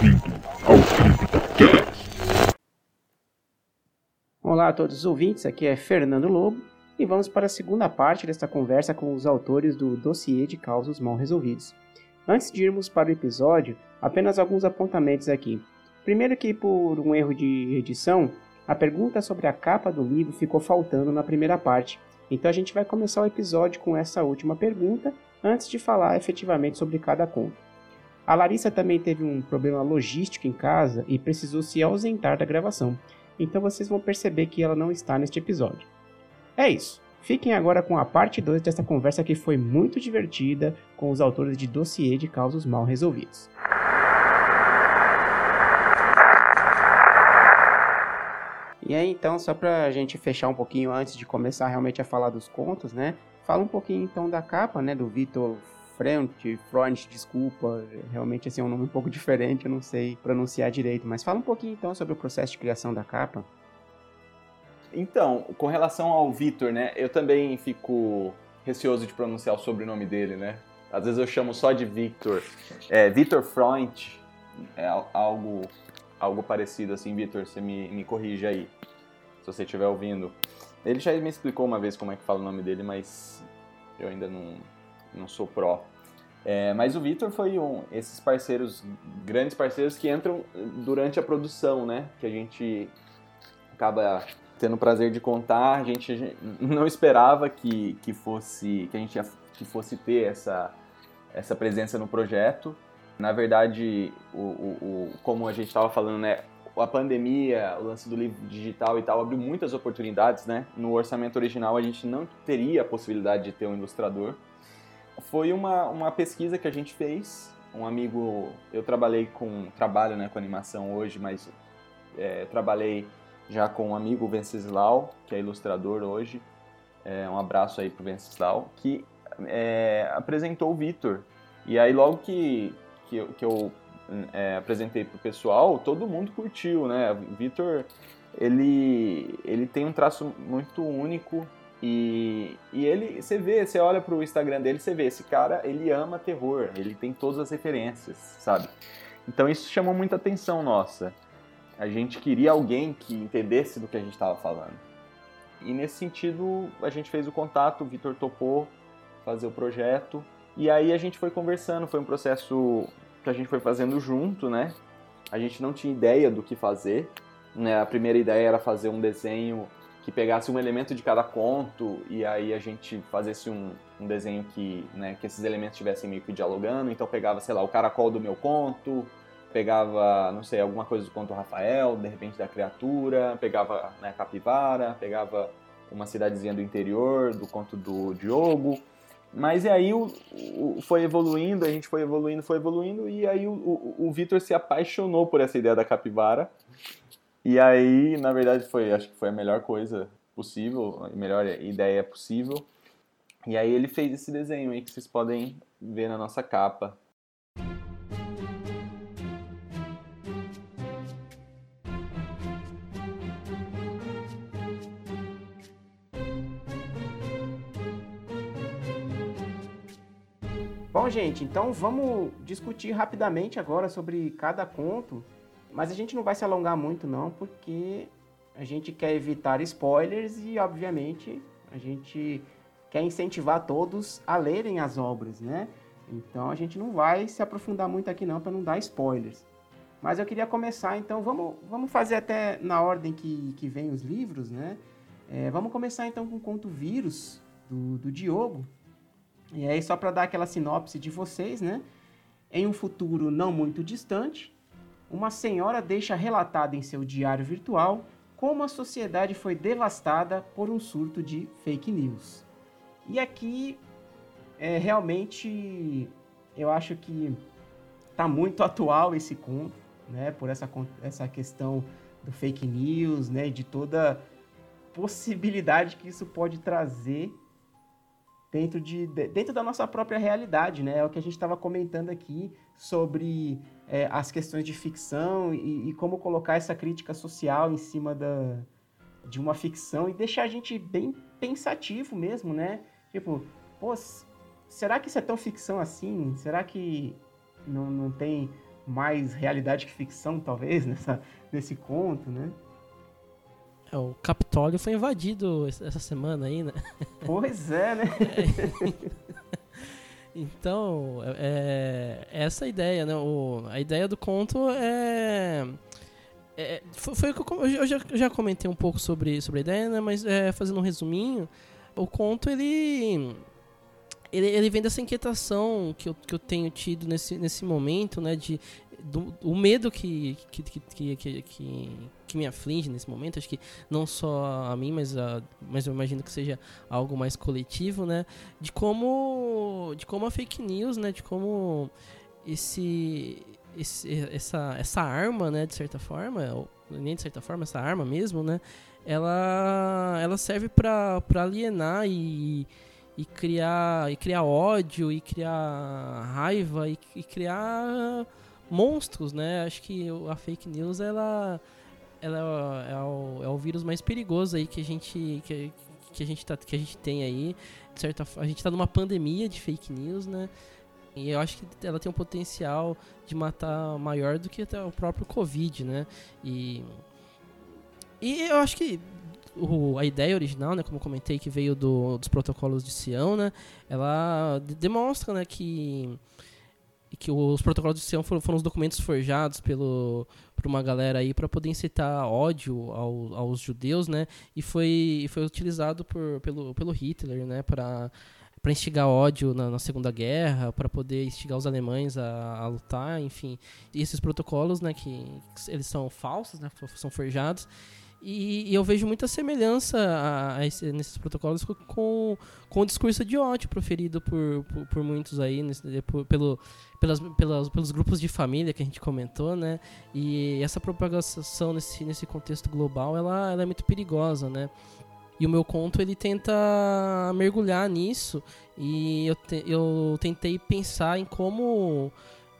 Bem-vindo ao CryptoCast. Olá a todos os ouvintes, aqui é Fernando Lobo e vamos para a segunda parte desta conversa com os autores do dossiê de causos mal resolvidos. Antes de irmos para o episódio, apenas alguns apontamentos aqui. Primeiro que por um erro de edição, a pergunta sobre a capa do livro ficou faltando na primeira parte. Então a gente vai começar o episódio com essa última pergunta antes de falar efetivamente sobre cada conto. A Larissa também teve um problema logístico em casa e precisou se ausentar da gravação. Então vocês vão perceber que ela não está neste episódio. É isso. Fiquem agora com a parte 2 dessa conversa que foi muito divertida com os autores de Dossiê de Causos Mal Resolvidos. E aí, então, só pra gente fechar um pouquinho antes de começar realmente a falar dos contos, né? Fala um pouquinho então da capa, né? Do Vitor Front, Front, desculpa, realmente assim, é um nome um pouco diferente, eu não sei pronunciar direito, mas fala um pouquinho então sobre o processo de criação da capa. Então, com relação ao Vitor, né? Eu também fico receoso de pronunciar o sobrenome dele, né? Às vezes eu chamo só de Victor. É, Vitor Front é algo algo parecido assim, Vitor, você me, me corrige aí, se você estiver ouvindo. Ele já me explicou uma vez como é que fala o nome dele, mas eu ainda não, não sou pró. É, mas o Vitor foi um esses parceiros, grandes parceiros que entram durante a produção, né? Que a gente acaba tendo o prazer de contar. A gente não esperava que, que fosse que a gente ia, que fosse ter essa essa presença no projeto. Na verdade, o, o, o como a gente estava falando, né? A pandemia, o lance do livro digital e tal, abriu muitas oportunidades, né? No orçamento original a gente não teria a possibilidade de ter um ilustrador. Foi uma, uma pesquisa que a gente fez. Um amigo, eu trabalhei com, trabalho né, com animação hoje, mas é, trabalhei já com um amigo Venceslau, que é ilustrador hoje. É, um abraço aí pro Venceslau, que é, apresentou o Vitor. E aí logo que, que eu, que eu é, apresentei pro pessoal, todo mundo curtiu, né? O Vitor, ele, ele tem um traço muito único e, e ele, você vê, você olha pro Instagram dele, você vê, esse cara, ele ama terror, ele tem todas as referências, sabe? Então isso chamou muita atenção nossa. A gente queria alguém que entendesse do que a gente estava falando. E nesse sentido, a gente fez o contato, o Vitor topou fazer o projeto. E aí a gente foi conversando, foi um processo que a gente foi fazendo junto, né? A gente não tinha ideia do que fazer. Né? A primeira ideia era fazer um desenho que pegasse um elemento de cada conto e aí a gente fazesse um, um desenho que, né, que esses elementos estivessem meio que dialogando. Então pegava, sei lá, o caracol do meu conto, pegava, não sei, alguma coisa do conto Rafael, de repente da criatura, pegava né, capivara, pegava uma cidadezinha do interior, do conto do Diogo. Mas e aí o, o, foi evoluindo, a gente foi evoluindo, foi evoluindo, e aí o, o, o Vitor se apaixonou por essa ideia da capivara. E aí, na verdade, foi, acho que foi a melhor coisa possível, a melhor ideia possível. E aí ele fez esse desenho aí que vocês podem ver na nossa capa. Bom, gente, então vamos discutir rapidamente agora sobre cada conto, mas a gente não vai se alongar muito não, porque a gente quer evitar spoilers e, obviamente, a gente quer incentivar todos a lerem as obras, né? Então a gente não vai se aprofundar muito aqui não para não dar spoilers. Mas eu queria começar, então vamos, vamos fazer até na ordem que, que vem os livros, né? É, vamos começar então com o conto Vírus, do, do Diogo, e aí, só para dar aquela sinopse de vocês, né? Em um futuro não muito distante, uma senhora deixa relatado em seu diário virtual como a sociedade foi devastada por um surto de fake news. E aqui, é, realmente, eu acho que está muito atual esse conto, né? Por essa, essa questão do fake news, né? De toda possibilidade que isso pode trazer dentro, de, dentro da nossa própria realidade, né? É o que a gente estava comentando aqui sobre é, as questões de ficção e, e, como colocar essa crítica social em cima da, de uma ficção e deixar a gente bem pensativo mesmo, né? Tipo, pô, será que isso é tão ficção assim? Será que não, não tem mais realidade que ficção, talvez, nessa, nesse conto, né? É, o Capitólio foi invadido essa semana aí, né? Pois é, né? Então, é, é essa a ideia, né? O, a ideia do conto é. é foi, foi, o que eu, eu, já, já comentei um pouco sobre, sobre a ideia, né? Mas é, fazendo um resuminho, o conto ele ele, ele vem dessa inquietação que eu, que eu tenho tido nesse, nesse momento, né? De, do, o medo que que, que, que, que, que me aflige nesse momento, acho que não só a mim, mas, a, mas eu imagino que seja algo mais coletivo, né? De como, de como a fake news, né? De como esse, esse, essa, essa arma, né? De certa forma, ou nem de certa forma, essa arma mesmo, né? Ela, ela serve para alienar e e criar e criar ódio e criar raiva e, e, criar monstros, né? Acho que a fake news ela ela é, é o, é o vírus mais perigoso aí que a gente que, que a gente tá, que a gente tem aí, de certa a gente está numa pandemia de fake news, né? E eu acho que ela tem um potencial de matar maior do que até o próprio Covid, né? E e eu acho que o, a ideia original, né, como comentei, que veio do, dos protocolos de Sião, né, ela demonstra, né, que que os protocolos de Sião foram, foram os documentos forjados pelo por uma galera aí para poder incitar ódio ao, aos judeus, né, e foi foi utilizado por, pelo pelo Hitler, né, para para instigar ódio na, na Segunda Guerra, para poder instigar os alemães a, a, lutar, enfim. E esses protocolos, né, que, que eles são falsos, né, são forjados, e, e, eu vejo muita semelhança a, a esse, nesses protocolos com, com o discurso de ódio proferido por, por, por muitos aí, nesse, por, pelo, pelas, pelas, pelos grupos de família que a gente comentou, né? E essa propagação nesse, nesse contexto global, ela, ela é muito perigosa, né? E o meu conto, ele tenta mergulhar nisso e eu, te, eu tentei pensar em como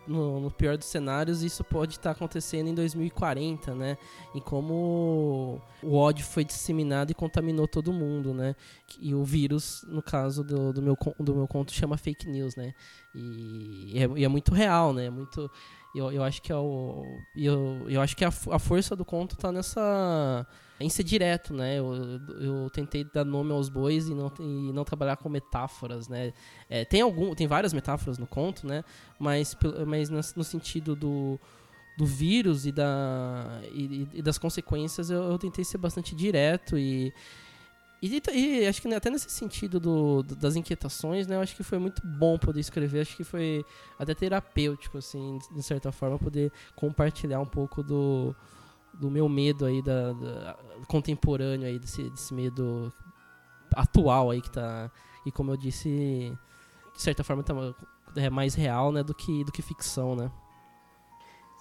no, no, pior dos cenários, isso pode estar tá acontecendo em 2040, né? E como o ódio foi disseminado e contaminou todo mundo, né? E o vírus, no caso do, do, meu, do meu conto, chama fake news, né? E, e, é, e é, muito real, né? É muito, eu, eu acho que é o, eu, eu acho que a, a força do conto está nessa em ser direto, né? Eu, eu tentei dar nome aos bois e não, e não trabalhar com metáforas, né? É, tem algum, tem várias metáforas no conto, né? Mas, mas no sentido do, do vírus e, da, e, e das consequências, eu, eu, tentei ser bastante direto e, e, e, acho que até nesse sentido do, das inquietações, né? Eu acho que foi muito bom poder escrever. Acho que foi até terapêutico, assim, de certa forma, poder compartilhar um pouco do, do meu medo aí, da, da contemporâneo aí, desse, desse medo atual aí que tá. E como eu disse, de certa forma tá, é mais real, né, do que, do que ficção, né?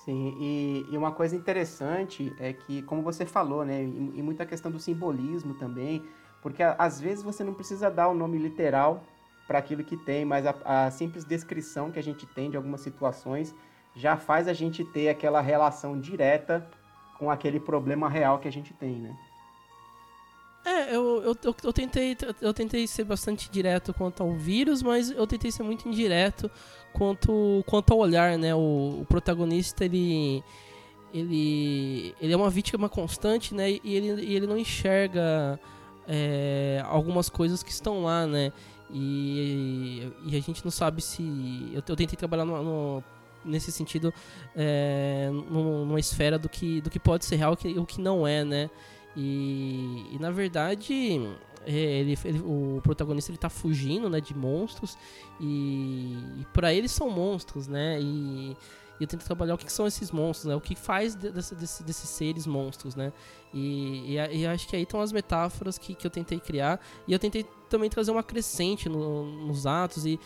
Sim, e, e uma coisa interessante é que, como você falou, né, e, e muita questão do simbolismo também, porque às vezes você não precisa dar o nome literal para aquilo que tem, mas a, a simples descrição que a gente tem de algumas situações já faz a gente ter aquela relação direta com aquele problema real que a gente tem, né? É, eu, eu, eu, eu, tentei, eu tentei ser bastante direto quanto ao vírus, mas eu tentei ser muito indireto quanto, quanto ao olhar, né? O, o protagonista, ele, ele, ele é uma vítima constante, né? E ele, ele não enxerga é, algumas coisas que estão lá, né? E, e a gente não sabe se... Eu, eu tentei trabalhar no, no nesse sentido é, numa esfera do que, do que pode ser real e o que não é, né? E, e na verdade é, ele, ele, o protagonista ele tá fugindo né, de monstros e, e para eles são monstros, né? E, e eu tento trabalhar o que, que, são esses monstros, né? O que faz desse, desse, desses seres monstros, né? E, e, e, acho que aí estão as metáforas que, que eu tentei criar. E eu tentei também trazer uma crescente no, nos atos e,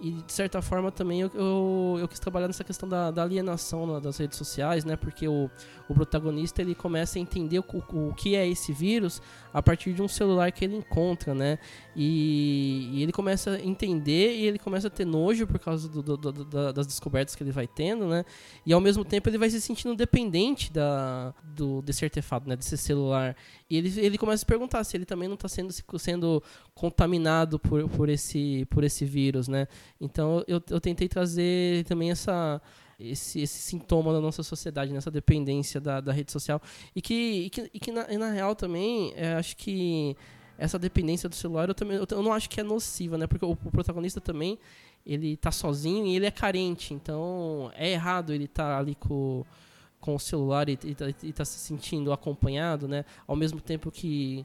e de certa forma também eu, eu, eu quis trabalhar nessa questão da, da alienação das redes sociais, né? Porque o, o protagonista ele começa a entender o, o, o, que é esse vírus a partir de um celular que ele encontra, né? E, e ele começa a entender e ele começa a ter nojo por causa do, do, do, das descobertas que ele vai tendo, né? E ao mesmo tempo ele vai se sentindo dependente da, do, desse artefato, né? Desse celular. E ele, ele começa a se perguntar se ele também não está sendo, sendo contaminado por, por, esse, por esse vírus, né? Então eu, eu tentei trazer também essa esse, esse sintoma da nossa sociedade, nessa dependência da, da rede social. E que, e que, e que na, e na real também, é, acho que essa dependência do celular eu também eu, não acho que é nociva, né? Porque o, o, protagonista também ele tá sozinho e ele é carente, então é errado ele estar tá ali com, com o celular e, e, tá, e tá se sentindo acompanhado, né? Ao mesmo tempo que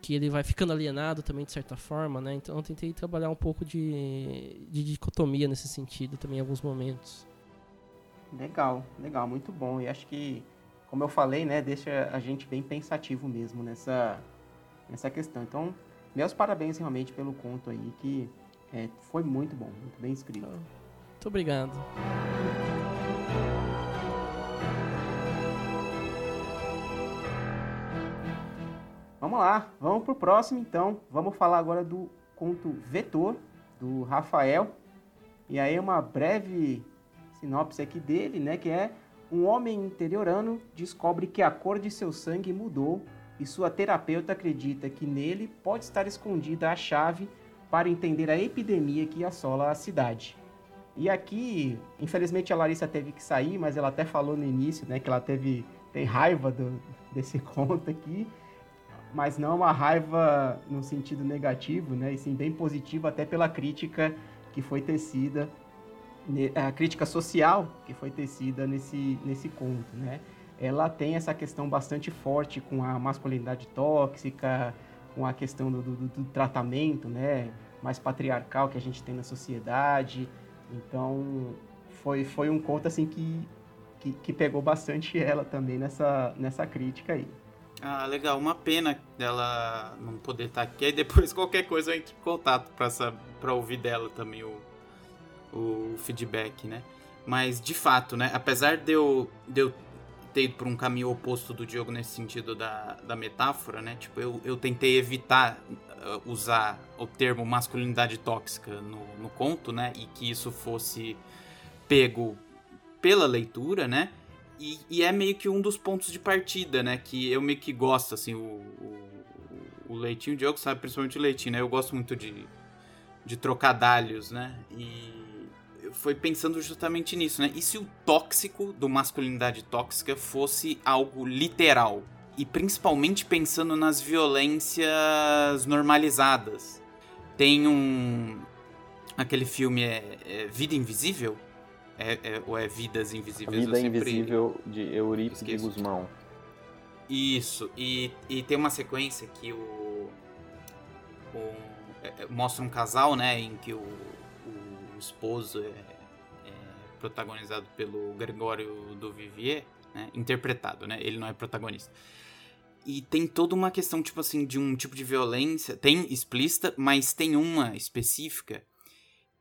que ele vai ficando alienado também de certa forma, né? Então eu tentei trabalhar um pouco de, de dicotomia nesse sentido também em alguns momentos. Legal, legal, muito bom. E acho que, como eu falei, né, deixa a gente bem pensativo mesmo nessa, nessa questão. Então, meus parabéns realmente pelo conto aí, que é, foi muito bom, muito bem escrito. Muito obrigado. Vamos lá, vamos pro próximo então. Vamos falar agora do conto Vetor, do Rafael. E aí uma breve sinopse aqui dele, né, que é um homem interiorano descobre que a cor de seu sangue mudou e sua terapeuta acredita que nele pode estar escondida a chave para entender a epidemia que assola a cidade. E aqui, infelizmente a Larissa teve que sair, mas ela até falou no início, né, que ela teve tem raiva do, desse conto aqui, mas não uma raiva no sentido negativo, né, e sim bem positivo até pela crítica que foi tecida a crítica social que foi tecida nesse, nesse conto, né? Ela tem essa questão bastante forte com a masculinidade tóxica, com a questão do, do, do tratamento, né? Mais patriarcal que a gente tem na sociedade. Então, foi, foi um conto, assim, que, que, que pegou bastante ela também nessa, nessa crítica aí. Ah, legal. Uma pena dela não poder estar aqui. Aí depois, qualquer coisa, eu entro em contato para ouvir dela também o, o feedback, né? Mas, de fato, né? Apesar de eu, de eu ter ido por um caminho oposto do Diogo nesse sentido da, da metáfora, né? Tipo, eu, eu tentei evitar uh, usar o termo masculinidade tóxica no, no conto, né? E que isso fosse pego pela leitura, né? E, e, é meio que um dos pontos de partida, né? Que eu meio que gosto, assim, o, o, o Leitinho, o Diogo sabe, principalmente o Leitinho, né? Eu gosto muito de, de trocadalhos, né? E foi pensando justamente nisso, né? E se o tóxico do masculinidade tóxica fosse algo literal? E principalmente pensando nas violências normalizadas. Tem um. Aquele filme é, é Vida Invisível? É, é, ou é Vidas Invisíveis? Vida sempre... Invisível de Eurípides Guzmão. Isso, e, e tem uma sequência que o. o é, é, mostra um casal, né, em que o, o esposo é, é, protagonizado pelo Gregório do Vivier, né, interpretado, né? Ele não é protagonista. E tem toda uma questão, tipo assim, de um tipo de violência, tem explícita, mas tem uma específica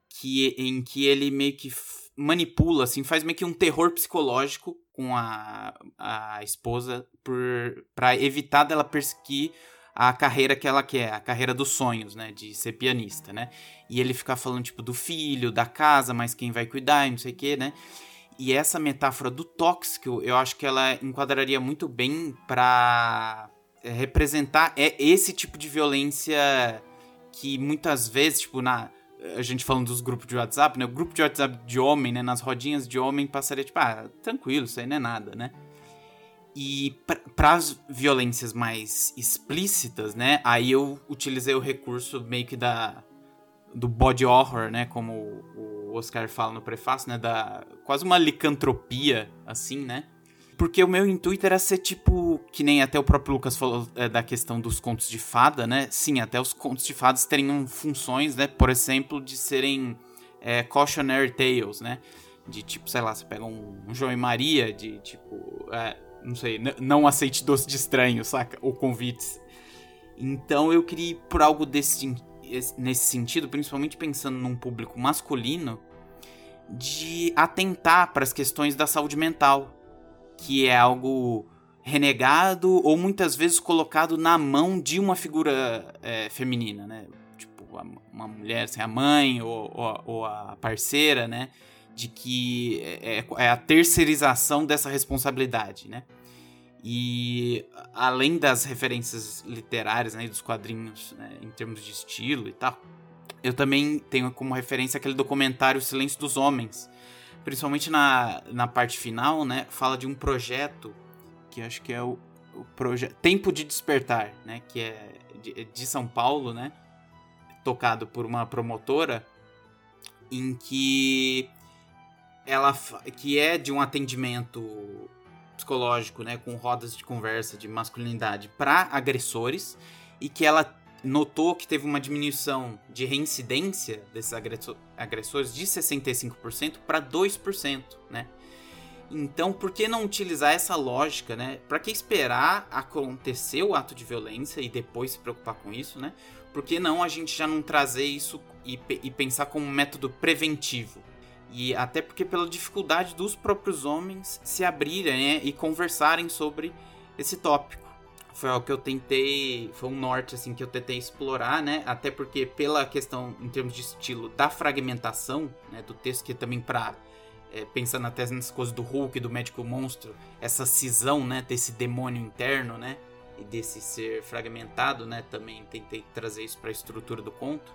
que em que ele meio que manipula, assim, faz meio que um terror psicológico com a, a esposa por para evitar dela perseguir a carreira que ela quer, a carreira dos sonhos, né, de ser pianista, né? E ele ficar falando tipo do filho, da casa, mas quem vai cuidar, e não sei o quê, né? E essa metáfora do tóxico, eu acho que ela enquadraria muito bem para é, representar é esse tipo de violência que muitas vezes, tipo, na a gente falando dos grupos de WhatsApp, né? O grupo de WhatsApp de homem, né, nas rodinhas de homem passaria tipo, ah, tranquilo, isso aí não é nada, né? E para as violências mais explícitas, né? Aí eu utilizei o recurso meio que da do body horror, né? Como o Oscar fala no prefácio, né? Da quase uma licantropia, assim, né? Porque o meu intuito era ser tipo, que nem até o próprio Lucas falou é, da questão dos contos de fada, né? Sim, até os contos de fadas teriam funções, né? Por exemplo, de serem é, cautionary tales, né? De tipo, sei lá, você pega um, um João e Maria, de tipo, é, não sei, não aceite doce de estranho, saca? Ou convites. Então eu queria ir por algo desse, nesse sentido, principalmente pensando num público masculino, de atentar para as questões da saúde mental, que é algo renegado ou muitas vezes colocado na mão de uma figura é, feminina, né? Tipo, uma mulher, assim, a mãe ou, ou, ou a parceira, né? de que é, é, é, a terceirização dessa responsabilidade, né? E além das referências literárias, né, dos quadrinhos, né, em termos de estilo e tal, eu também tenho como referência aquele documentário Silêncio dos Homens, principalmente na, na parte final, né? Fala de um projeto que acho que é o, o projeto Tempo de Despertar, né? Que é de, de São Paulo, né? Tocado por uma promotora em que ela que é de um atendimento psicológico, né, com rodas de conversa de masculinidade para agressores e que ela notou que teve uma diminuição de reincidência desses agressores de 65% para 2%, né? Então, por que não utilizar essa lógica, né? Para que esperar acontecer o ato de violência e depois se preocupar com isso, né? Por que não a gente já não trazer isso e, e pensar como um método preventivo? E até porque pela dificuldade dos próprios homens se abrirem né, e conversarem sobre esse tópico foi algo que eu tentei, foi um norte assim que eu tentei explorar, né? Até porque pela questão em termos de estilo da fragmentação, né, do texto que também para é, pensando até nas coisas do Hulk, do médico monstro, essa cisão, né, desse demônio interno, né, e desse ser fragmentado, né, também tentei trazer isso para a estrutura do conto,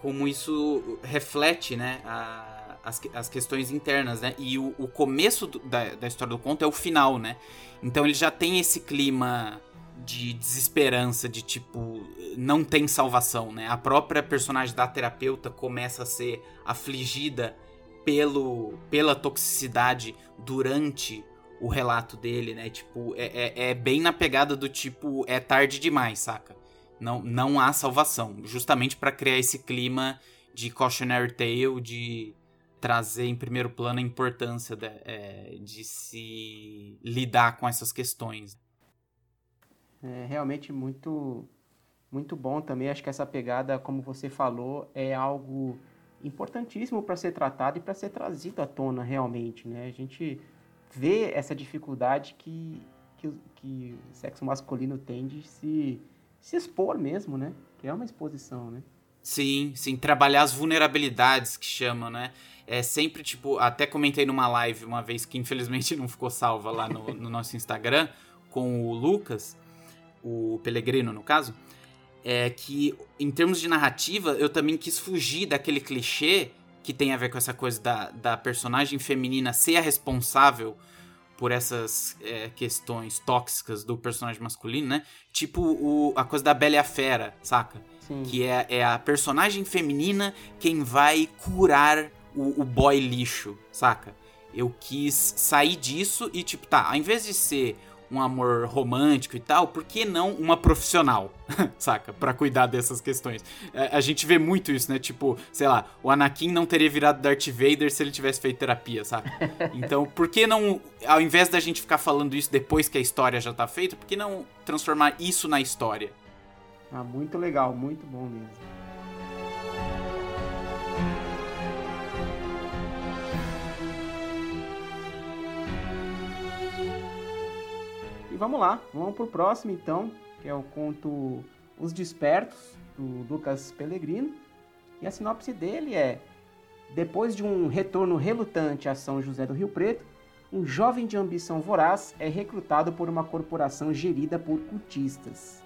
como isso reflete, né, a, as, as questões internas, né, e o, o começo do, da, da história do conto é o final, né, então ele já tem esse clima de desesperança, de tipo, não tem salvação, né? A própria personagem da terapeuta começa a ser afligida pelo, pela toxicidade durante o relato dele, né? Tipo, é, é, é, bem na pegada do tipo, é tarde demais, saca? Não, não há salvação. Justamente para criar esse clima de cautionary tale, de trazer em primeiro plano a importância de, é, de se lidar com essas questões. É realmente muito, muito bom também. Acho que essa pegada, como você falou, é algo importantíssimo para ser tratado e para ser trazido à tona realmente, né? A gente vê essa dificuldade que, que, que o sexo masculino tem de se, se expor mesmo, né? Que é uma exposição, né? Sim, sim, trabalhar as vulnerabilidades que chamam, né? É sempre tipo, até comentei numa live uma vez que infelizmente não ficou salva lá no, no nosso Instagram com o Lucas, o Pellegrino no caso, é que em termos de narrativa eu também quis fugir daquele clichê que tem a ver com essa coisa da, da personagem feminina ser a responsável por essas é, questões tóxicas do personagem masculino, né? Tipo o, a coisa da Bela e a Fera, saca? Sim. Que é, é a personagem feminina quem vai curar o, o boy lixo, saca? Eu quis sair disso e, tipo, tá, ao invés de ser um amor romântico e tal, por que não uma profissional, saca? para cuidar dessas questões. A, é, a, gente vê muito isso, né? Tipo, sei lá, o Anakin não teria virado Darth Vader se ele tivesse feito terapia, saca? Então, por que não, ao invés da gente ficar falando isso depois que a história já tá feita, por que não transformar isso na história? Ah, muito legal, muito bom mesmo. Vamos lá, vamos pro próximo então, que é o conto Os Despertos, do Lucas Pellegrino. E a sinopse dele é: Depois de um retorno relutante a São José do Rio Preto, um jovem de ambição voraz é recrutado por uma corporação gerida por cultistas.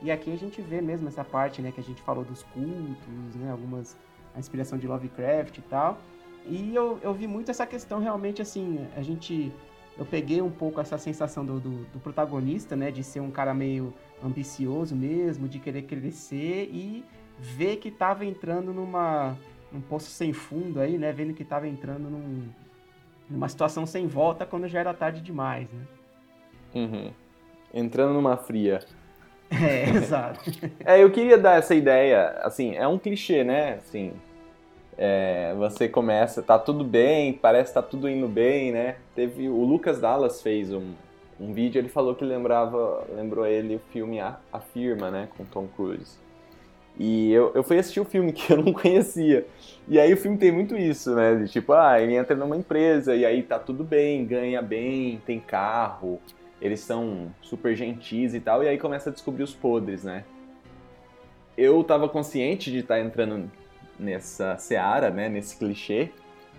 E aqui a gente vê mesmo essa parte, né, que a gente falou dos cultos, né, algumas a inspiração de Lovecraft e tal. E eu, eu vi muito essa questão realmente assim, a gente eu peguei um pouco essa sensação do, do, do, protagonista, né? De ser um cara meio ambicioso mesmo, de querer crescer e ver que tava entrando numa num poço sem fundo aí, né? Vendo que tava entrando num, numa situação sem volta quando já era tarde demais, né? Uhum. Entrando numa fria. É, exato. é, eu queria dar essa ideia, assim, é um clichê, né? Assim, é, você começa, tá tudo bem, parece que tá tudo indo bem, né? Teve o Lucas Dallas fez um, um vídeo, ele falou que lembrava, lembrou ele o filme A, A Firma, né, com Tom Cruise. E eu, eu fui assistir o filme que eu não conhecia. E aí o filme tem muito isso, né? De tipo, ah, ele entra numa empresa e aí tá tudo bem, ganha bem, tem carro, eles são super gentis e tal, e aí começa a descobrir os podres, né? Eu tava consciente de estar tá entrando nessa seara, né, nesse clichê.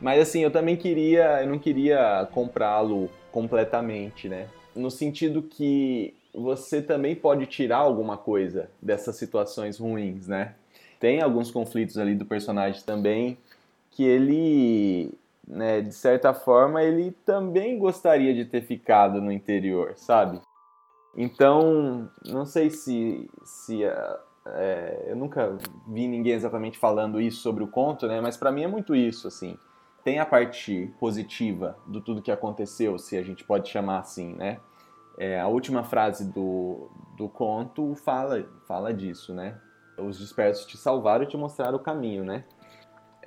Mas assim, eu também queria, eu não queria comprá-lo completamente, né? No sentido que você também pode tirar alguma coisa dessas situações ruins, né? Tem alguns conflitos ali do personagem também que ele né, de certa forma, ele também gostaria de ter ficado no interior, sabe? Então, não sei se, se é, eu nunca vi ninguém exatamente falando isso sobre o conto, né? Mas para mim é muito isso, assim. Tem a parte positiva do tudo que aconteceu, se a gente pode chamar assim, né? É, a última frase do, do conto fala, fala disso, né? Os dispersos te salvaram e te mostraram o caminho, né?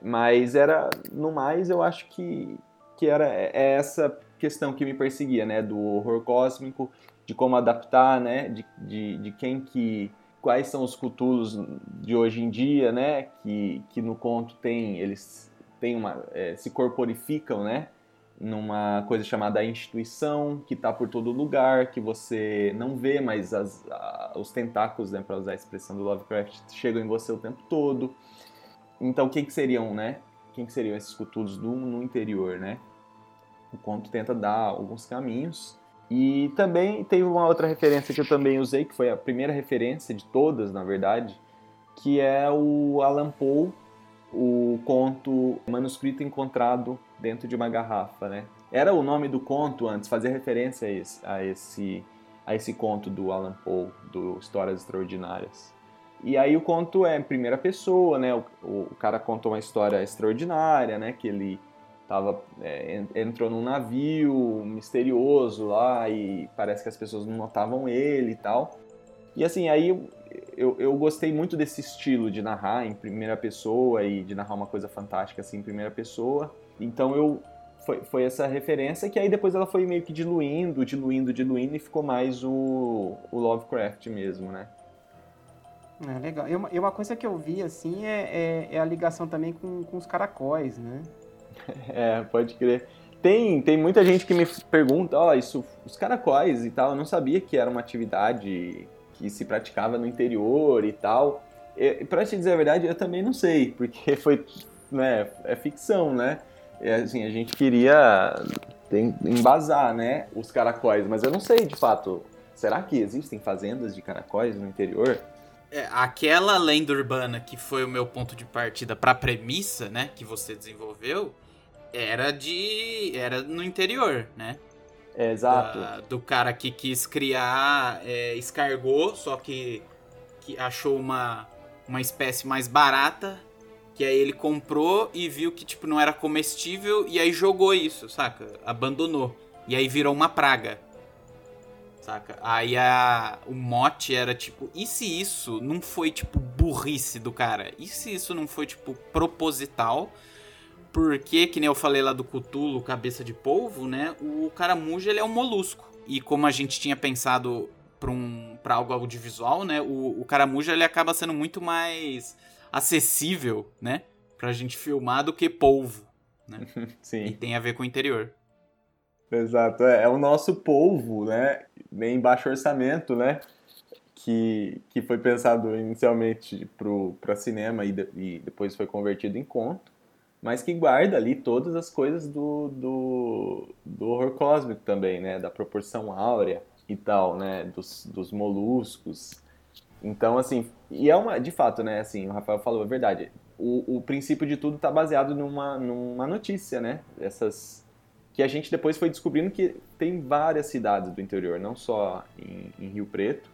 Mas era, no mais, eu acho que, que era é, é essa questão que me perseguia, né? Do horror cósmico, de como adaptar, né? De, de, de quem que... Quais são os cutulos de hoje em dia, né? Que, que no conto tem... Eles têm uma... É, se corporificam, né? numa coisa chamada instituição, que está por todo lugar, que você não vê, mas as, a, os tentáculos, né, para usar a expressão do Lovecraft, chegam em você o tempo todo. Então, quem que seriam, né? Quem que seriam esses cutulos no, no interior, né? O conto tenta dar alguns caminhos. E também teve uma outra referência que eu também usei, que foi a primeira referência de todas, na verdade, que é o Alan Poe, o conto manuscrito encontrado dentro de uma garrafa, né? Era o nome do conto antes, fazia referência a esse, a esse, a esse conto do Alan Poe, do Histórias Extraordinárias. E aí o conto é em primeira pessoa, né? O, o, cara conta uma história extraordinária, né? Que ele tava, é, entrou num navio misterioso lá e parece que as pessoas não notavam ele e tal. E assim, aí eu, eu gostei muito desse estilo de narrar em primeira pessoa e de narrar uma coisa fantástica assim em primeira pessoa. Então eu foi, foi essa referência que aí depois ela foi meio que diluindo, diluindo, diluindo e ficou mais o, o Lovecraft mesmo, né? É, legal. E uma, e uma coisa que eu vi, assim, é, é, é, a ligação também com, com os caracóis, né? É, pode crer. Tem, tem muita gente que me pergunta, ó, oh, isso, os caracóis e tal, eu não sabia que era uma atividade que se praticava no interior e tal. E, pra te dizer a verdade, eu também não sei, porque foi, né, é ficção, né? E, assim, a gente queria embasar, né, os caracóis, mas eu não sei, de fato, será que existem fazendas de caracóis no interior? É, aquela lenda urbana que foi o meu ponto de partida para a premissa, né, que você desenvolveu, era de era no interior, né? É, exato. Da, do cara que quis criar é, escargot, só que, que achou uma, uma espécie mais barata, que aí ele comprou e viu que tipo não era comestível e aí jogou isso, saca? Abandonou. E aí virou uma praga. Saca? Aí a, o mote era tipo, e se isso não foi tipo burrice do cara? E se isso não foi tipo proposital? Porque, que nem eu falei lá do Cutulo, cabeça de polvo, né? O caramujo ele é um molusco. E como a gente tinha pensado para um, pra algo audiovisual, né? O, o caramujo ele acaba sendo muito mais acessível, né? Pra gente filmar do que polvo, né? Sim. E tem a ver com o interior. Exato, é, é o nosso polvo, né? Em baixo orçamento, né? Que, que foi pensado inicialmente para cinema e, de, e, depois foi convertido em conto, mas que guarda ali todas as coisas do, do, do horror cósmico também, né? Da proporção áurea e tal, né? Dos, dos moluscos. Então, assim, e é uma, de fato, né? Assim, o Rafael falou a verdade. O, o princípio de tudo está baseado numa, numa notícia, né? Essas que a gente depois foi descobrindo que tem várias cidades do interior, não só em, em Rio Preto.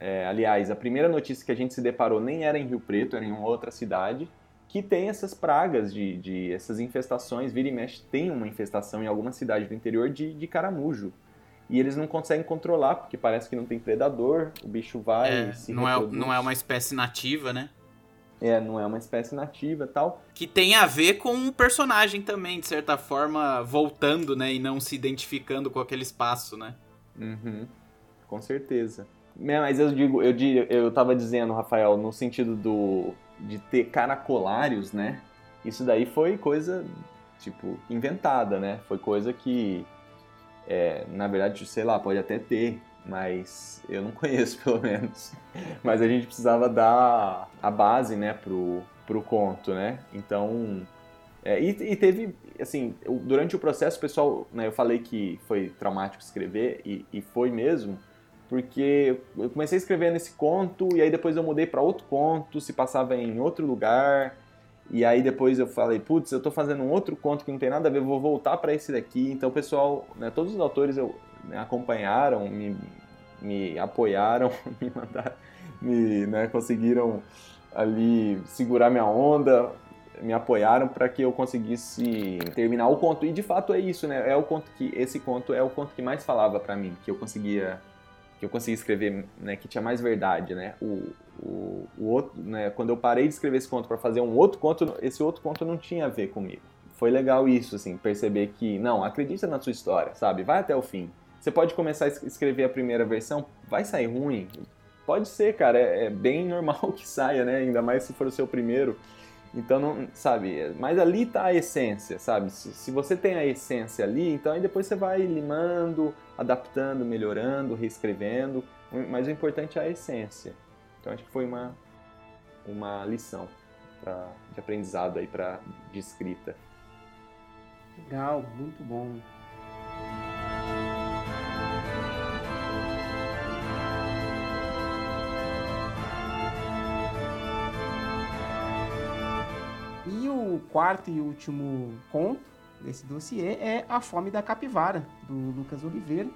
É, aliás, a primeira notícia que a gente se deparou nem era em Rio Preto, era em uma outra cidade, que tem essas pragas, de, de essas infestações. Vira e mexe tem uma infestação em alguma cidade do interior de, de caramujo. E eles não conseguem controlar, porque parece que não tem predador, o bicho vai é, se não é, não é uma espécie nativa, né? É, não é uma espécie nativa tal. Que tem a ver com o personagem também, de certa forma, voltando, né? E não se identificando com aquele espaço, né? Uhum, com certeza. Mas eu digo, eu, eu tava dizendo, Rafael, no sentido do de ter caracolários, né? Isso daí foi coisa, tipo, inventada, né? Foi coisa que, é, na verdade, sei lá, pode até ter mas eu não conheço pelo menos. Mas a gente precisava dar a base, né, pro, pro conto, né? Então, é, e, e, teve, assim, durante o processo, pessoal, né, eu falei que foi traumático escrever, e, e foi mesmo, porque eu comecei escrevendo esse conto, e aí depois eu mudei para outro conto, se passava em outro lugar, E aí depois eu falei, putz, eu tô fazendo um outro conto que não tem nada a ver, vou voltar para esse daqui. Então pessoal, né, todos os autores eu, me acompanharam, me, me apoiaram, me mandaram, me né, conseguiram ali segurar minha onda, me apoiaram para que eu conseguisse terminar o conto. E de fato é isso, né? É o conto que esse conto é o conto que mais falava para mim, que eu conseguia que eu conseguia escrever, né, que tinha mais verdade, né? O, o, o outro, né, quando eu parei de escrever esse conto para fazer um outro conto, esse outro conto não tinha a ver comigo. Foi legal isso, assim, perceber que não, acredita na sua história, sabe? Vai até o fim. Você pode começar a escrever a primeira versão, vai sair ruim. Pode ser, cara, é, é bem normal que saia, né? Ainda mais se for o seu primeiro. Então, não, sabe, mas ali tá a essência, sabe? Se, se, você tem a essência ali, então aí depois você vai limando, adaptando, melhorando, reescrevendo, mas o importante é a essência. Então acho que foi uma, uma lição pra, de aprendizado aí para de escrita. Legal, muito bom. O quarto e último conto desse dossiê é A Fome da Capivara, do Lucas Oliveira.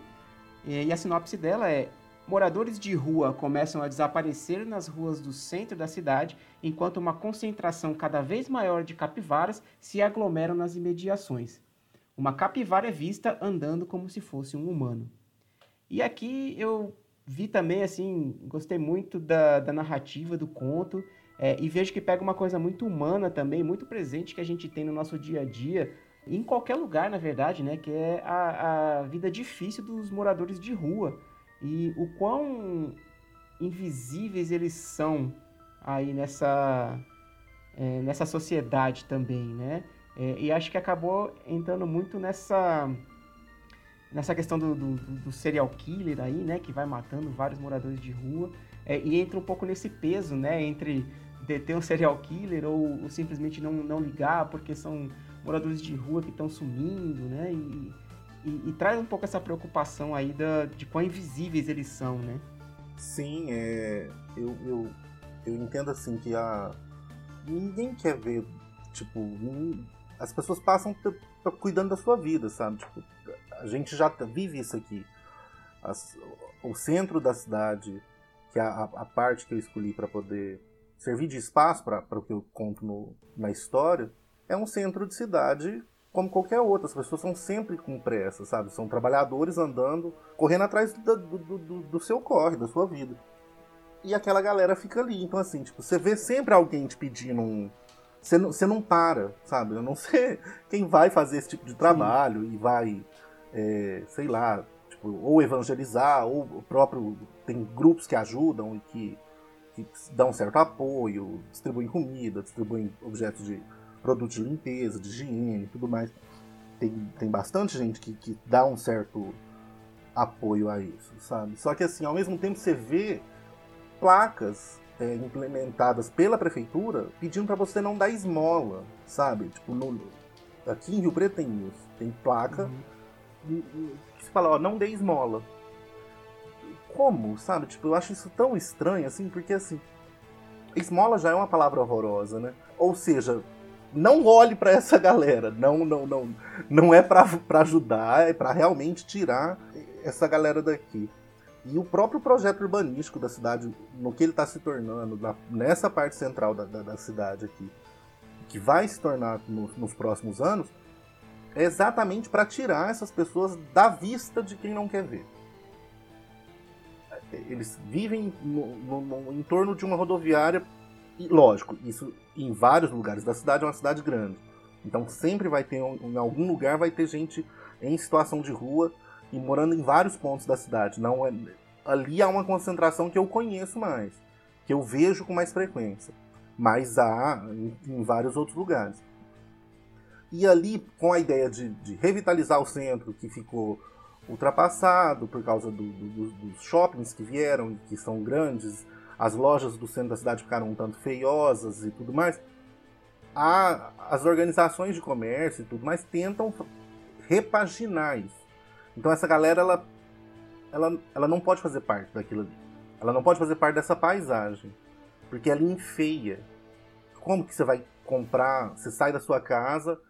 E a sinopse dela é: Moradores de rua começam a desaparecer nas ruas do centro da cidade, enquanto uma concentração cada vez maior de capivaras se aglomeram nas imediações. Uma capivara é vista andando como se fosse um humano. E aqui eu vi também, assim, gostei muito da, da narrativa do conto. É, e vejo que pega uma coisa muito humana também, muito presente que a gente tem no nosso dia a dia, em qualquer lugar, na verdade, né? Que é a, a vida difícil dos moradores de rua. E o quão invisíveis eles são aí nessa, é, nessa sociedade também, né? É, e acho que acabou entrando muito nessa nessa questão do, do, do, serial killer aí, né? Que vai matando vários moradores de rua. É, e entra um pouco nesse peso, né? Entre deter um serial killer ou, ou, simplesmente não, não ligar porque são moradores de rua que estão sumindo, né? E, e, e, traz um pouco essa preocupação aí da, de quão invisíveis eles são, né? Sim, é, eu, eu, eu entendo assim que a, ninguém quer ver, tipo, as pessoas passam cuidando da sua vida, sabe? Tipo, a gente já vive isso aqui. As, o centro da cidade, que é a, a parte que eu escolhi para poder servir de espaço para o que eu conto no, na história, é um centro de cidade como qualquer outra. As pessoas são sempre com pressa, sabe? São trabalhadores andando, correndo atrás do, do, do, do seu corre, da sua vida. E aquela galera fica ali. Então, assim, tipo, você vê sempre alguém te pedindo um. Você não, você não para, sabe? Eu não sei quem vai fazer esse tipo de trabalho Sim. e vai, é, sei lá, tipo, ou evangelizar, ou o próprio. Tem grupos que ajudam e que que dão certo apoio, distribuem comida, distribuem objetos de produtos de limpeza, de higiene e tudo mais. Tem, tem bastante gente que, que dá um certo apoio a isso, sabe? Só que assim, ao mesmo tempo você vê placas é, implementadas pela prefeitura pedindo para você não dar esmola, sabe? Tipo, no, aqui em Rio Preto tem isso, tem placa uhum. que se fala, ó, não dê esmola como, sabe? Tipo, eu acho isso tão estranho, assim, porque, assim, esmola já é uma palavra horrorosa, né? Ou seja, não olhe para essa galera, não, não, não, não é para ajudar, é para realmente tirar essa galera daqui. E o próprio projeto urbanístico da cidade, no que ele está se tornando, na, nessa parte central da, da, da, cidade aqui, que vai se tornar no, nos próximos anos, é exatamente para tirar essas pessoas da vista de quem não quer ver eles vivem no, no, no, em torno de uma rodoviária e lógico isso em vários lugares da cidade é uma cidade grande. Então sempre vai ter em algum lugar vai ter gente em situação de rua e morando em vários pontos da cidade. Não é, ali há uma concentração que eu conheço mais que eu vejo com mais frequência mas há em, em vários outros lugares. E ali com a ideia de, de revitalizar o centro que ficou ultrapassado por causa do, do, dos shoppings que vieram que são grandes, as lojas do centro da cidade ficaram um tanto feiosas e tudo mais. A, as organizações de comércio e tudo mais tentam repaginar isso. Então essa galera ela, ela, ela não pode fazer parte daquilo ali. Ela não pode fazer parte dessa paisagem, porque ela enfeia. Como que você vai comprar, você sai da sua casa,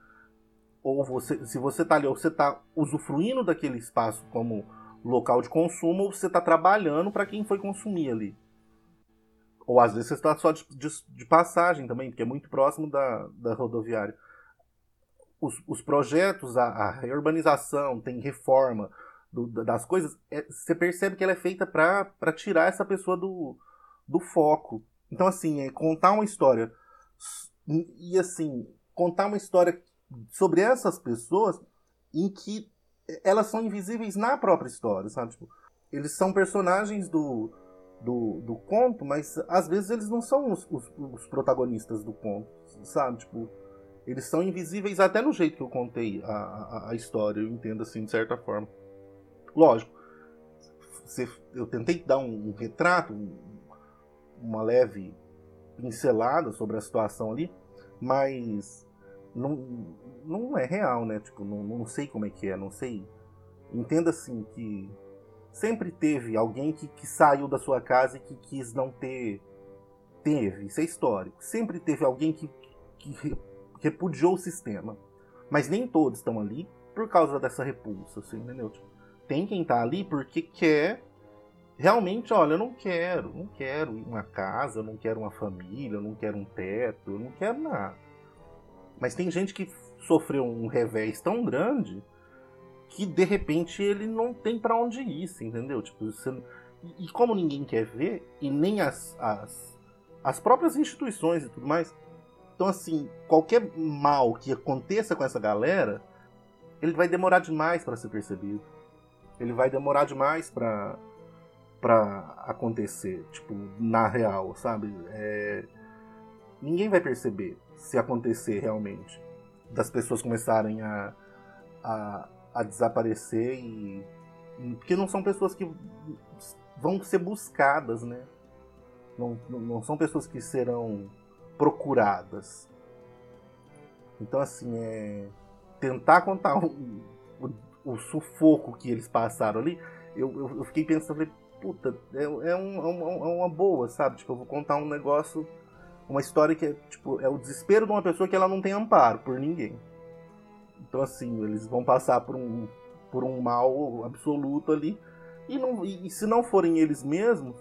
ou você, se você tá ali, ou você tá usufruindo daquele espaço como local de consumo, ou você está trabalhando para quem foi consumir ali. Ou às vezes você está só de, de, de, passagem também, porque é muito próximo da, da rodoviária. Os, os projetos, a, a reurbanização, tem reforma do, das coisas, é, você percebe que ela é feita para tirar essa pessoa do, do foco. Então, assim, é contar uma história. E, assim, contar uma história sobre essas pessoas em que elas são invisíveis na própria história, sabe? Tipo, eles são personagens do, do, do conto, mas às vezes eles não são os, os, os, protagonistas do conto, sabe? Tipo, eles são invisíveis até no jeito que eu contei a, a, a história, eu entendo assim, de certa forma. Lógico, eu tentei dar um, um retrato, uma leve pincelada sobre a situação ali, mas não, não é real, né? Tipo, não, não sei como é que é, não sei. Entenda assim que sempre teve alguém que, que saiu da sua casa e que quis não ter. Teve, isso é histórico. Sempre teve alguém que, que repudiou o sistema. Mas nem todos estão ali por causa dessa repulsa, assim, entendeu? Tipo, tem quem tá ali porque quer realmente, olha, eu não quero, não quero uma casa, eu não quero uma família, eu não quero um teto, eu não quero nada. Mas tem gente que sofreu um revés tão grande que de repente ele não tem para onde ir, entendeu? Tipo, você... e como ninguém quer ver, e nem as, as, as próprias instituições e tudo mais. Então, assim, qualquer mal que aconteça com essa galera, ele vai demorar demais para ser percebido. Ele vai demorar demais para para acontecer, tipo, na real, sabe? É... Ninguém vai perceber se acontecer realmente. Das pessoas começarem a, a, a desaparecer e. Porque não são pessoas que vão ser buscadas, né? Não, não são pessoas que serão procuradas. Então, assim, é. Tentar contar o, o, o sufoco que eles passaram ali, eu, eu, eu fiquei pensando, puta, é, é, um, é, uma, é uma boa, sabe? Tipo, eu vou contar um negócio uma história que é, tipo, é o desespero de uma pessoa que ela não tem amparo por ninguém. Então, assim, eles vão passar por um, por um mal absoluto ali. E, não, e, se não forem eles mesmos,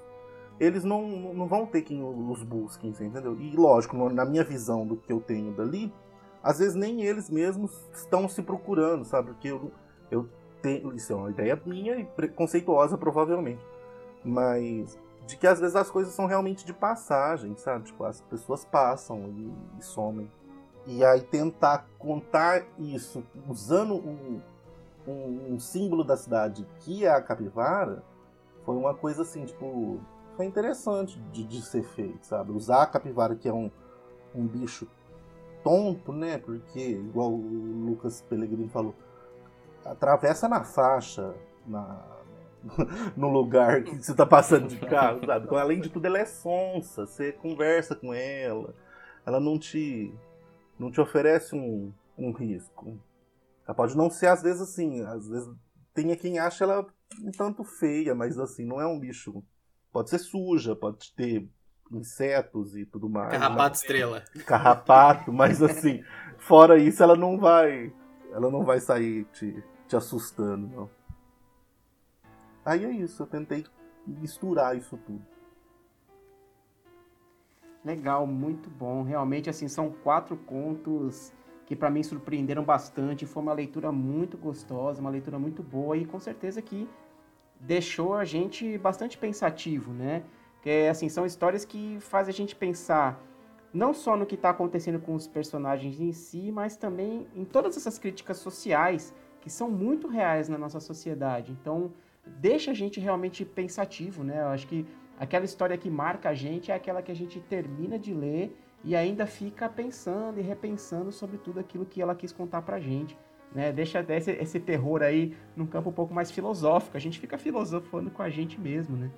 eles não, não vão ter quem os busquem, entendeu? E lógico, na minha visão do que eu tenho dali, às vezes nem eles mesmos estão se procurando, sabe? Porque eu, eu tenho. Isso é uma ideia minha e conceituosa, provavelmente. Mas de que às vezes as coisas são realmente de passagem, sabe? Tipo, as pessoas passam e, e somem. E aí tentar contar isso usando um, um, um, símbolo da cidade que é a capivara foi uma coisa assim, tipo, foi interessante de, de ser feito, sabe? Usar a capivara, que é um, um bicho tonto, né? Porque, igual o Lucas Pellegrini falou, atravessa na faixa, na, no lugar que você tá passando de carro, sabe? Então, além de tudo, ela é sonsa, você conversa com ela, ela não te, não te oferece um, um risco. Ela pode não ser, às vezes, assim, às vezes tem quem acha ela um tanto feia, mas assim, não é um bicho. Pode ser suja, pode ter insetos e tudo mais. Carrapato né? estrela. Carrapato, mas assim, fora isso, ela não vai. Ela não vai sair te, te assustando, não. Aí é isso, eu tentei misturar isso tudo. Legal, muito bom. Realmente, assim, são quatro contos que para mim surpreenderam bastante. Foi uma leitura muito gostosa, uma leitura muito boa e com certeza que deixou a gente bastante pensativo, né? Que assim, são histórias que fazem a gente pensar não só no que está acontecendo com os personagens em si, mas também em todas essas críticas sociais que são muito reais na nossa sociedade. Então, deixa a gente realmente pensativo, né? Eu acho que aquela história que marca a gente é aquela que a gente termina de ler e ainda fica pensando e repensando sobre tudo aquilo que ela quis contar pra gente. Né? Deixa esse, esse terror aí num campo um pouco mais filosófico. A gente fica filosofando com a gente mesmo, né?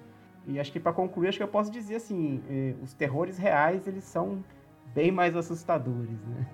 E acho que para concluir, acho que eu posso dizer assim, eh, os terrores reais, eles são bem mais assustadores, né?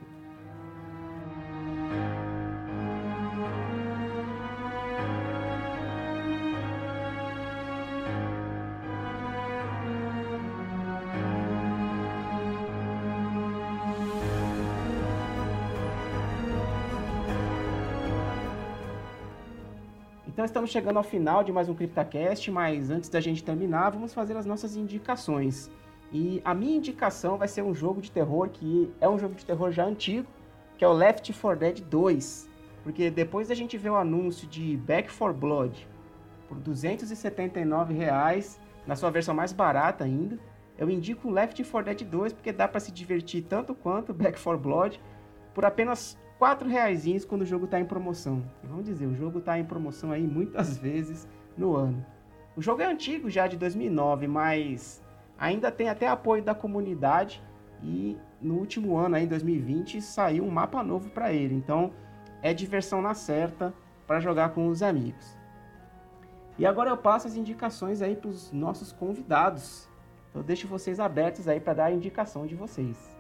Então estamos chegando ao final de mais um CryptaCast, mas antes da gente terminar, vamos fazer as nossas indicações. E a minha indicação vai ser um jogo de terror que é um jogo de terror já antigo, que é o Left 4 Dead 2. Porque depois da gente ver o anúncio de Back 4 Blood por 279 reais, na sua versão mais barata ainda, eu indico o Left 4 Dead 2 porque dá para se divertir tanto quanto Back 4 Blood por apenas R$ reais quando o jogo está em promoção. E vamos dizer, o jogo está em promoção aí muitas vezes no ano. O jogo é antigo já de 2009, mas ainda tem até apoio da comunidade e no último ano, aí, em 2020, saiu um mapa novo para ele. Então é diversão na certa para jogar com os amigos. E agora eu passo as indicações aí para os nossos convidados. Eu deixo vocês abertos aí para dar a indicação de vocês.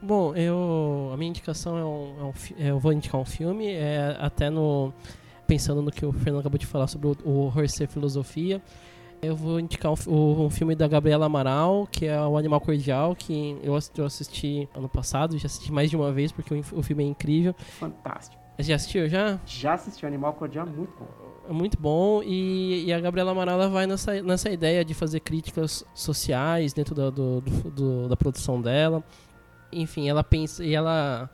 Bom, eu a minha indicação é um, é um eu vou indicar um filme, é até no pensando no que o Fernando acabou de falar sobre o, o horror ser filosofia. Eu vou indicar um, um, filme da Gabriela Amaral, que é O Animal Cordial, que eu, assisti ano passado, já assisti mais de uma vez, porque o, o filme é incrível. Fantástico. Já assistiu já? Já assisti o Animal Cordial, muito bom. É muito bom e, e, a Gabriela Amaral vai nessa, nessa ideia de fazer críticas sociais dentro da, do, do, da produção dela. Enfim, ela pensa e ela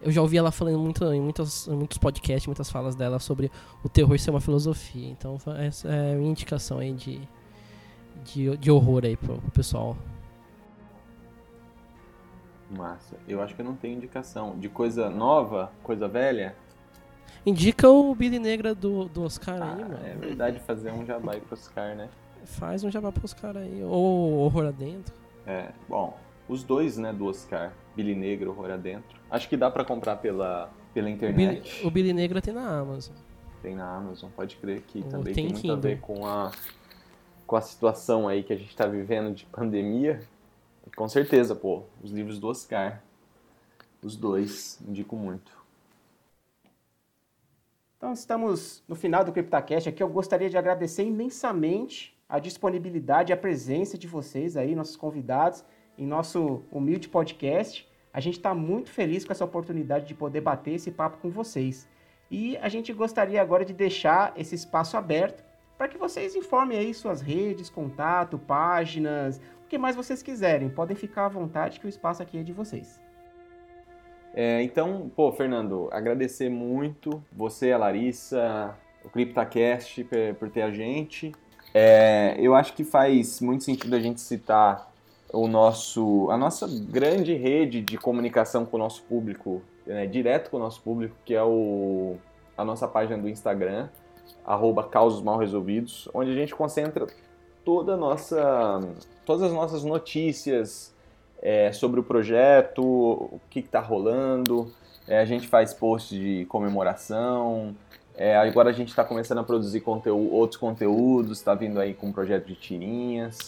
eu já ouvi ela falando muito em muitos, em muitos podcasts, muitas falas dela sobre o terror ser uma filosofia. Então essa é a minha indicação aí de, de, de horror aí pro, pro pessoal. Massa. Eu acho que eu não tenho indicação. De coisa nova, coisa velha? Indica o Billy Negra do, do Oscar ah, aí, mano. É verdade, fazer um jabá pro Oscar, né? Faz um jabá pro Oscar aí. Ou horror adentro. É, bom, os dois, né, do Oscar. Billy Negra, horror adentro. Acho que dá para comprar pela, pela internet. O Billy, o Billy Negra tem na Amazon. Tem na Amazon, pode crer que também tem, tem muito Kindle. a ver com a, com a situação aí que a gente tá vivendo de pandemia. E com certeza, pô, os livros do Oscar. Os dois, indico muito. Então estamos no final do CryptoCast aqui. Eu gostaria de agradecer imensamente a disponibilidade e a presença de vocês aí, nossos convidados, em nosso humilde podcast. A gente está muito feliz com essa oportunidade de poder bater esse papo com vocês. E a gente gostaria agora de deixar esse espaço aberto para que vocês informem aí suas redes, contato, páginas, o que mais vocês quiserem. Podem ficar à vontade que o espaço aqui é de vocês. É, então, pô, Fernando, agradecer muito você, a Larissa, o CryptaCast por ter a gente. É, eu acho que faz muito sentido a gente citar o nosso, a nossa grande rede de comunicação com o nosso público, né, direto com o nosso público, que é o, a nossa página do Instagram, arroba causos mal resolvidos, onde a gente concentra toda nossa, todas as nossas notícias, é, sobre o projeto, o que está rolando. É, a gente faz posts de comemoração. É, agora a gente está começando a produzir conteúdo, outros conteúdos, está vindo aí com um projeto de tirinhas.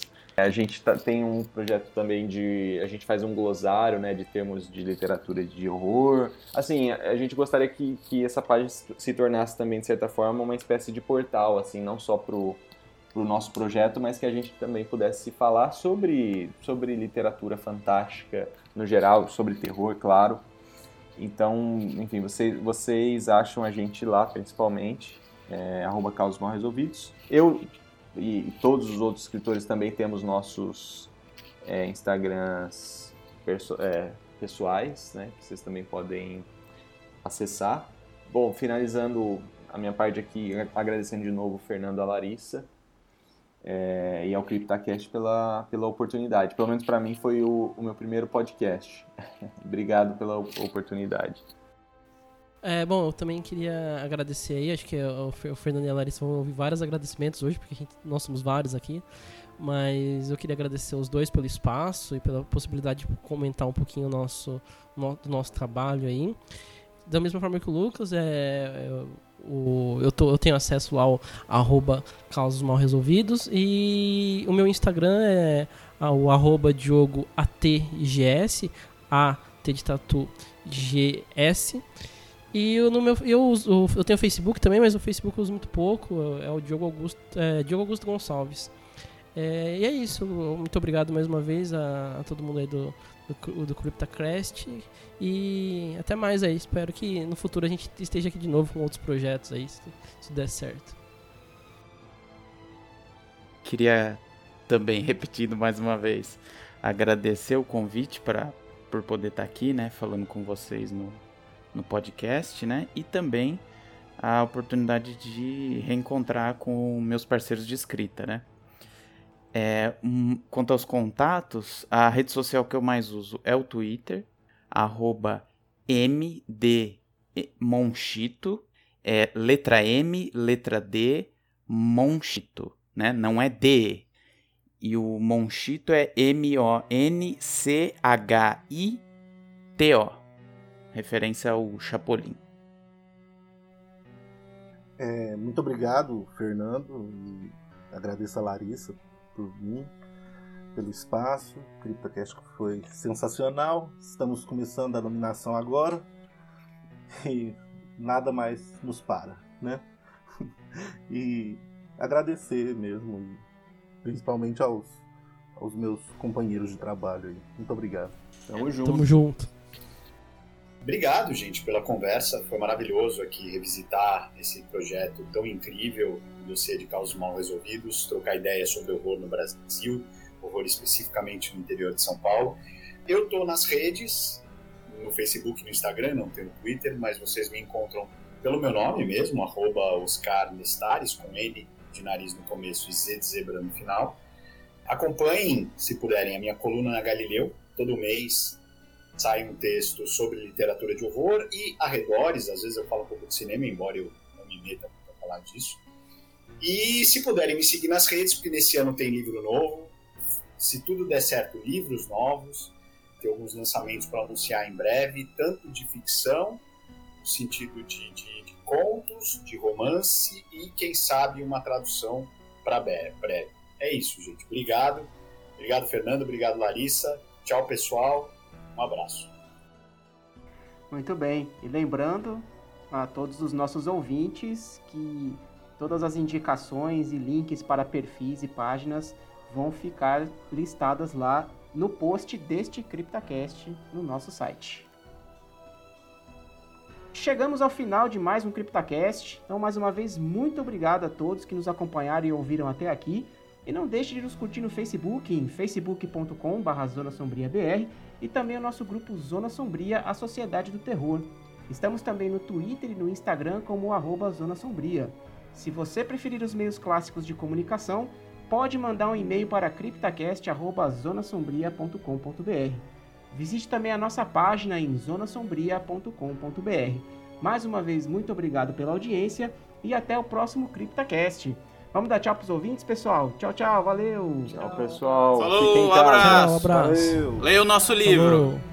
A gente tá, tem um projeto também de. A gente faz um glossário né, de termos de literatura de horror. Assim, a, gente gostaria que, que essa página se tornasse também, de certa forma, uma espécie de portal, assim, não só pro para o nosso projeto, mas que a gente também pudesse falar sobre, sobre literatura fantástica no geral, sobre terror, claro. Então, enfim, vocês, vocês acham a gente lá principalmente, é, arroba causos mal resolvidos. Eu e todos os outros escritores também temos nossos é, Instagrams é, pessoais, né, que vocês também podem acessar. Bom, finalizando a minha parte aqui, agradecendo de novo o Fernando a Larissa é, e ao CryptaCast pela, pela oportunidade. Pelo menos para mim foi o, o, meu primeiro podcast. Obrigado pela oportunidade. É, bom, eu também queria agradecer aí, acho que o, o Fernando e a Larissa vão ouvir vários agradecimentos hoje, porque gente, nós somos vários aqui, mas eu queria agradecer os dois pelo espaço e pela possibilidade de comentar um pouquinho o nosso, no, do nosso trabalho aí. Da mesma forma que o Lucas, é, eu, o, eu, tô, eu tenho acesso lá ao arroba causos mal resolvidos e o meu Instagram é o arroba Diogo ATGS, A T de tatu GS. E eu, no meu, eu, uso, eu tenho Facebook também, mas o Facebook eu uso muito pouco. É o Diogo Augusto, é, Diogo Augusto Gonçalves. É, e é isso. Muito obrigado mais uma vez a, a todo mundo aí do, do, do CryptoCrest. E até mais aí. Espero que no futuro a gente esteja aqui de novo com outros projetos aí, se, se der certo. Queria também, repetindo mais uma vez, agradecer o convite para por poder estar aqui, né, falando com vocês no, no podcast, né, e também a oportunidade de reencontrar com meus parceiros de escrita, né. É, um, quanto aos contatos, a rede social que eu mais uso é o Twitter, arroba mdmonchito, é letra M, letra D, Monchito, né? Não é D. E o Monchito é M-O-N-C-H-I-T-O, referência ao Chapolin. É, muito obrigado, Fernando, e agradeço a Larissa por mim, pelo espaço. O CryptoCast foi sensacional. Estamos começando a nominação agora e nada mais nos para, né? e agradecer mesmo, principalmente aos, aos meus companheiros de trabalho aí. Muito obrigado. Tamo junto. Tamo junto. Obrigado, gente, pela conversa. Foi maravilhoso aqui revisitar esse projeto tão incrível, dossiê de causos mal resolvidos, trocar ideias sobre horror no Brasil, horror especificamente no interior de São Paulo. Eu estou nas redes, no Facebook, no Instagram, não tenho Twitter, mas vocês me encontram pelo meu nome mesmo, arroba Oscar Nestares, com N de nariz no começo e Z de zebra no final. Acompanhem, se puderem, a minha coluna na Galileu. Todo mês sai um texto sobre literatura de horror e arredores. Às vezes eu falo um pouco de cinema, embora eu não me meta para falar disso. E se puderem me seguir nas redes, porque nesse ano tem livro novo. Se tudo der certo, livros novos. Tem alguns lançamentos para anunciar em breve, tanto de ficção, no sentido de, de, de contos, de romance e, quem sabe, uma tradução para breve. É isso, gente. Obrigado. Obrigado, Fernando. Obrigado, Larissa. Tchau, pessoal. Um abraço. Muito bem. E lembrando a todos os nossos ouvintes que todas as indicações e links para perfis e páginas vão ficar listadas lá no post deste CryptaCast no nosso site. Chegamos ao final de mais um CryptaCast. Então, mais uma vez, muito obrigado a todos que nos acompanharam e ouviram até aqui. E não deixe de nos curtir no Facebook, em facebook.com.br e também o nosso grupo Zona Sombria, a Sociedade do Terror. Estamos também no Twitter e no Instagram como arroba Zona Sombria. Se você preferir os meios clássicos de comunicação, pode mandar um e-mail para criptacast.zonasombria.com.br. Visite também a nossa página em zonasombria.com.br. Mais uma vez, muito obrigado pela audiência e até o próximo CryptaCast. Vamos dar tchau pros ouvintes, pessoal? Tchau, tchau, valeu! Tchau, pessoal. Falou, Fiquem em um abraço. Tchau, abraço. Valeu. Leia o nosso livro. Falou.